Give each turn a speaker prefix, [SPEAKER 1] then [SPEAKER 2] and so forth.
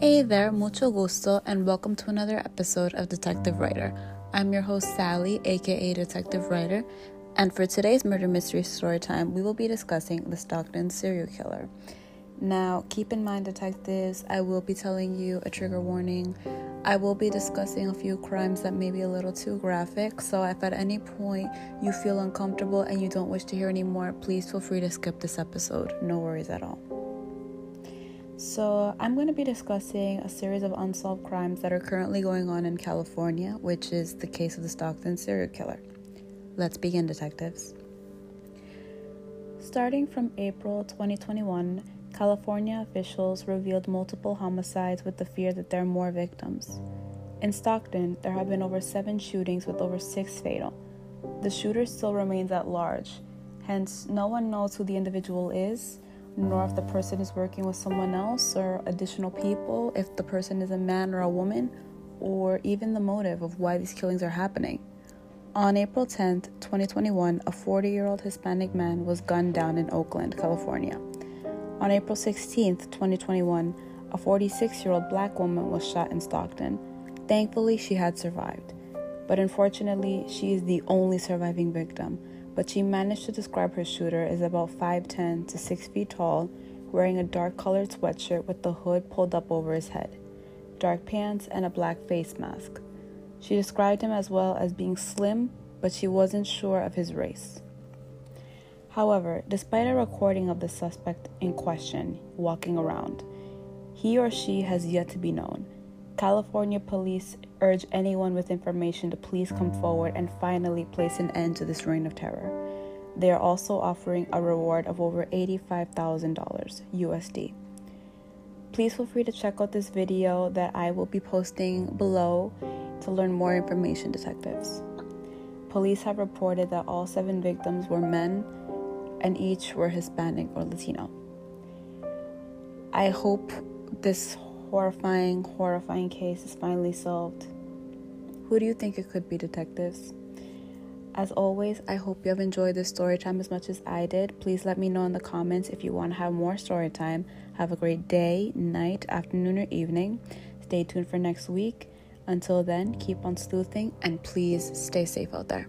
[SPEAKER 1] Hey there, mucho gusto, and welcome to another episode of Detective Writer. I'm your host, Sally, aka Detective Writer, and for today's murder mystery story time, we will be discussing the Stockton serial killer. Now, keep in mind, detectives, I will be telling you a trigger warning. I will be discussing a few crimes that may be a little too graphic, so if at any point you feel uncomfortable and you don't wish to hear anymore, please feel free to skip this episode. No worries at all. So, I'm going to be discussing a series of unsolved crimes that are currently going on in California, which is the case of the Stockton serial killer. Let's begin, detectives. Starting from April 2021, California officials revealed multiple homicides with the fear that there are more victims. In Stockton, there have been over seven shootings with over six fatal. The shooter still remains at large, hence, no one knows who the individual is, nor if the person is working with someone else or additional people, if the person is a man or a woman, or even the motive of why these killings are happening. On April 10, 2021, a 40 year old Hispanic man was gunned down in Oakland, California. On April 16, 2021, a 46 year old black woman was shot in Stockton. Thankfully, she had survived. But unfortunately, she is the only surviving victim. But she managed to describe her shooter as about 5'10 to 6 feet tall, wearing a dark colored sweatshirt with the hood pulled up over his head, dark pants, and a black face mask. She described him as well as being slim, but she wasn't sure of his race. However, despite a recording of the suspect in question walking around, he or she has yet to be known. California police urge anyone with information to please come forward and finally place an end to this reign of terror. They are also offering a reward of over $85,000 USD. Please feel free to check out this video that I will be posting below to learn more information, detectives. Police have reported that all seven victims were men and each were Hispanic or Latino. I hope this horrifying, horrifying case is finally solved. Who do you think it could be, detectives? As always, I hope you have enjoyed this story time as much as I did. Please let me know in the comments if you want to have more story time. Have a great day, night, afternoon, or evening. Stay tuned for next week. Until then, keep on sleuthing and please stay safe out there.